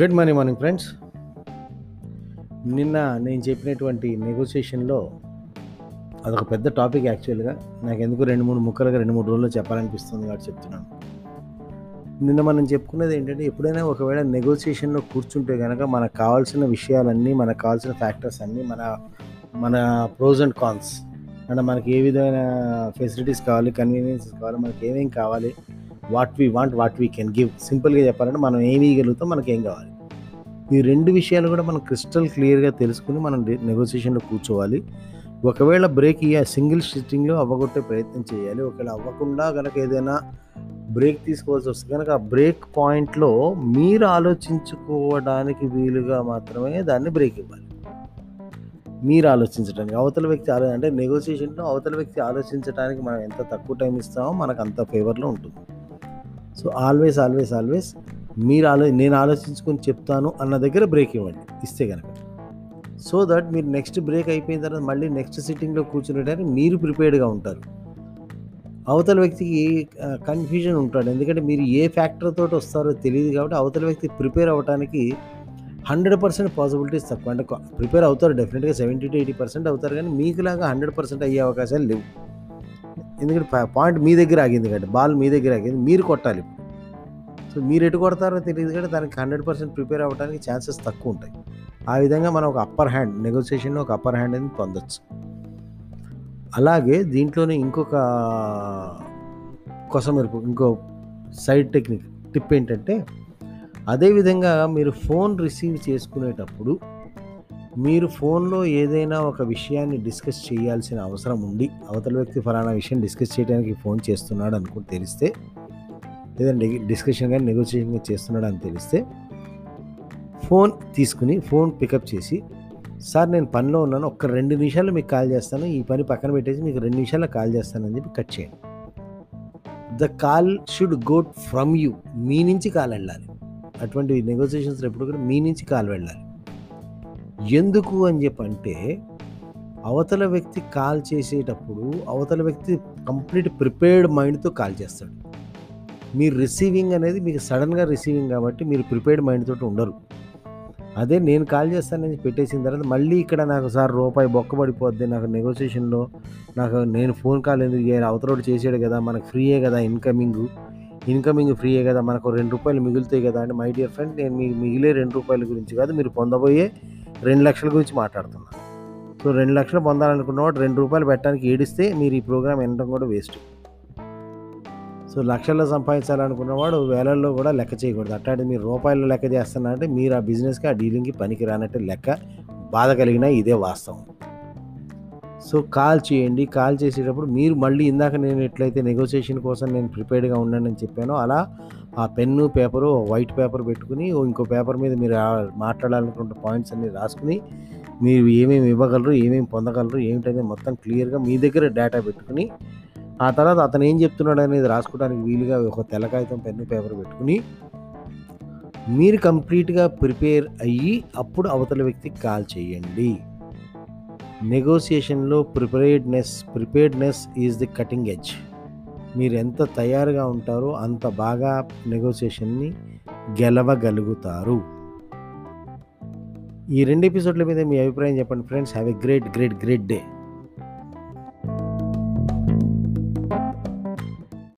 Good morning morning friends నిన్న నేను చెప్పినటువంటి నెగోసియేషన్లో అదొక పెద్ద టాపిక్ యాక్చువల్గా నాకు ఎందుకు రెండు మూడు ముక్కలుగా రెండు మూడు రోజుల్లో చెప్పాలనిపిస్తుంది కాబట్టి చెప్తున్నాను. నిన్న మనం చెప్పుకున్నది ఏంటంటే ఎప్పుడైనా ఒకవేళ నెగోసియేషన్లో కూర్చుంటే కనుక మనకు కావాల్సిన విషయాలన్నీ మనకు కావాల్సిన ఫ్యాక్టర్స్ అన్నీ మన మన ప్రోస్ అండ్ కాన్స్ అంటే మనకి ఏ విధమైన ఫెసిలిటీస్ కావాలి కన్వీనియన్సెస్ కావాలి మనకి ఏమేమి కావాలి what we want what we can give. సింపుల్గా చెప్పాలంటే మనం ఏమి ఇవ్వగలుగుతాం మనకి ఏం కావాలి. ఈ రెండు విషయాలు కూడా మనం క్రిస్టల్ క్లియర్గా తెలుసుకుని మనం నెగోసియేషన్లో కూర్చోవాలి. ఒకవేళ బ్రేక్ ఇయ్య సింగిల్ స్టిచ్చింగ్లో అవ్వగొట్టే ప్రయత్నం చేయాలి. ఒకవేళ అవ్వకుండా కనుక ఏదైనా బ్రేక్ తీసుకోవాల్సి వస్తే కనుక ఆ బ్రేక్ పాయింట్లో మీరు ఆలోచించుకోవడానికి వీలుగా మాత్రమే దాన్ని బ్రేక్ ఇవ్వాలి. మీరు ఆలోచించడానికి. అవతల వ్యక్తి ఆలో అంటే నెగోసియేషన్లో అవతల వ్యక్తి ఆలోచించడానికి మనం ఎంత తక్కువ టైం ఇస్తామో మనకు అంత ఫేవర్లో ఉంటుంది. సో ఆల్వేస్ ఆల్వేస్ ఆల్వేస్ మీరు ఆలో నేను ఆలోచించుకొని చెప్తాను అన్న దగ్గర బ్రేక్ ఇవ్వండి. ఇస్తే కనుక సో దట్ మీరు నెక్స్ట్ బ్రేక్ అయిపోయిన తర్వాత మళ్ళీ నెక్స్ట్ సిట్టింగ్లో కూర్చునేటానికి మీరు ప్రిపేర్డ్గా ఉంటారు. అవతల వ్యక్తికి కన్ఫ్యూజన్ ఉంటాడు. ఎందుకంటే మీరు ఏ ఫ్యాక్టర్ తోటి వస్తారో తెలియదు కాబట్టి అవతల వ్యక్తి ప్రిపేర్ అవ్వడానికి హండ్రెడ్ పర్సెంట్ పాసిబిలిటీస్ తక్కువ. అంటే ప్రిపేర్ అవుతారు డెఫినెట్గా సెవెంటీ టు ఎయిటీ పర్సెంట్ అవుతారు కానీ మీకులాగా హండ్రెడ్ పర్సెంట్ అయ్యే అవకాశాలు లేవు. ఎందుకంటే పాయింట్ మీ దగ్గర ఆగింది కాబట్టి బాల్ మీ దగ్గర ఆగింది మీరు కొట్టాలి సో మీరు ఎటు కొడతారో తెలియదు కానీ దానికి హండ్రెడ్ పర్సెంట్ ప్రిపేర్ అవ్వడానికి ఛాన్సెస్ తక్కువ ఉంటాయి. ఆ విధంగా మనం ఒక అప్పర్ హ్యాండ్ నెగోసియేషన్ ఒక అప్పర్ హ్యాండ్ అని పొందొచ్చు. అలాగే దీంట్లోనే ఇంకొక కొసమెరుపు ఇంకో సైడ్ టెక్నిక్ టిప్ ఏంటంటే అదేవిధంగా మీరు ఫోన్ రిసీవ్ చేసుకునేటప్పుడు మీరు ఫోన్లో ఏదైనా ఒక విషయాన్ని డిస్కస్ చేయాల్సిన అవసరం ఉండి అవతల వ్యక్తి ఫలానా విషయం డిస్కస్ చేయడానికి ఫోన్ చేస్తున్నాడు అనుకుని తెలిస్తే లేదంటే డిస్కషన్ కానీ నెగోషియేషన్ కానీ చేస్తున్నాడు అని తెలిస్తే ఫోన్ తీసుకుని ఫోన్ పికప్ చేసి సార్ నేను పనిలో ఉన్నాను ఒక్క రెండు నిమిషాలు మీకు కాల్ చేస్తాను ఈ పని పక్కన పెట్టేసి మీకు రెండు నిమిషాల్లో కాల్ చేస్తానని చెప్పి కట్ చేయండి. The call should go from you మీ నుంచి కాల్ వెళ్ళాలి. అటువంటి నెగోసియేషన్స్ ఎప్పుడు కూడా మీ నుంచి కాల్ వెళ్ళాలి. ఎందుకు అని చెప్పి అంటే అవతల వ్యక్తి కాల్ చేసేటప్పుడు అవతల వ్యక్తి కంప్లీట్ ప్రిపేర్డ్ మైండ్తో కాల్ చేస్తాడు. మీరు రిసీవింగ్ అనేది మీకు సడన్గా రిసీవింగ్ కాబట్టి మీరు ప్రిపేర్డ్ మైండ్ తోటి ఉండరు. అదే నేను కాల్ చేస్తానని పెట్టేసిన తర్వాత మళ్ళీ ఇక్కడ నాకు సార్ రూపాయి బొక్కబడిపోద్ది నాకు నెగోసియేషన్లో నాకు నేను ఫోన్ కాల్ ఎందుకు చేయాలి అవతలోడు చేసాడు కదా మనకు ఫ్రీయే కదా ఇన్కమింగ్ ఇన్కమింగ్ ఫ్రీయే కదా మనకు రెండు రూపాయలు మిగులుతాయి కదా అంటే మై డియర్ ఫ్రెండ్ నేను మీ మిగిలే రెండు రూపాయల గురించి కాదు మీరు పొందబోయే రెండు లక్షల గురించి మాట్లాడుతున్నాను సో రెండు లక్షలు పొందాలనుకున్నవాడు రెండు రూపాయలు పెట్టడానికి ఏడిస్తే మీరు ఈ ప్రోగ్రామ్ వినడం కూడా వేస్ట్. సో లక్షల్లో సంపాదించాలనుకున్నవాడు వేలల్లో కూడా లెక్క చేయకూడదు. అట్లాంటి మీరు రూపాయల్లో లెక్క చేస్తున్నారంటే మీరు ఆ బిజినెస్కి ఆ డీలింగ్కి పనికి రానట్టు లెక్క బాధ కలిగిన ఇదే వాస్తవం. సో కాల్ చేయండి. కాల్ చేసేటప్పుడు మీరు మళ్ళీ ఇందాక నేను ఎట్లయితే నెగోసియేషన్ కోసం నేను ప్రిపేర్డ్గా ఉండనని చెప్పానో అలా ఆ పెన్ను పేపరు వైట్ పేపర్ పెట్టుకుని ఇంకో పేపర్ మీద మీరు మాట్లాడాలనుకున్న పాయింట్స్ అన్ని రాసుకుని మీరు ఏమేమి ఇవ్వగలరు ఏమేమి పొందగలరు ఏమిటనేది మొత్తం క్లియర్గా మీ దగ్గర డేటా పెట్టుకుని ఆ తర్వాత అతను ఏం చెప్తున్నాడు అనేది రాసుకోవడానికి వీలుగా ఒక తెల్ల కాగితం పెన్ను పేపర్ పెట్టుకుని మీరు కంప్లీట్గా ప్రిపేర్ అయ్యి అప్పుడు అవతల వ్యక్తికి కాల్ చేయండి. నెగోసియేషన్లో preparedness preparedness is the cutting edge మీరు ఎంత తయారుగా ఉంటారో అంత బాగా నెగోసియేషన్ని గెలవగలుగుతారు. ఈ రెండు ఎపిసోడ్ల మీద మీ అభిప్రాయం చెప్పండి friends have a great great great day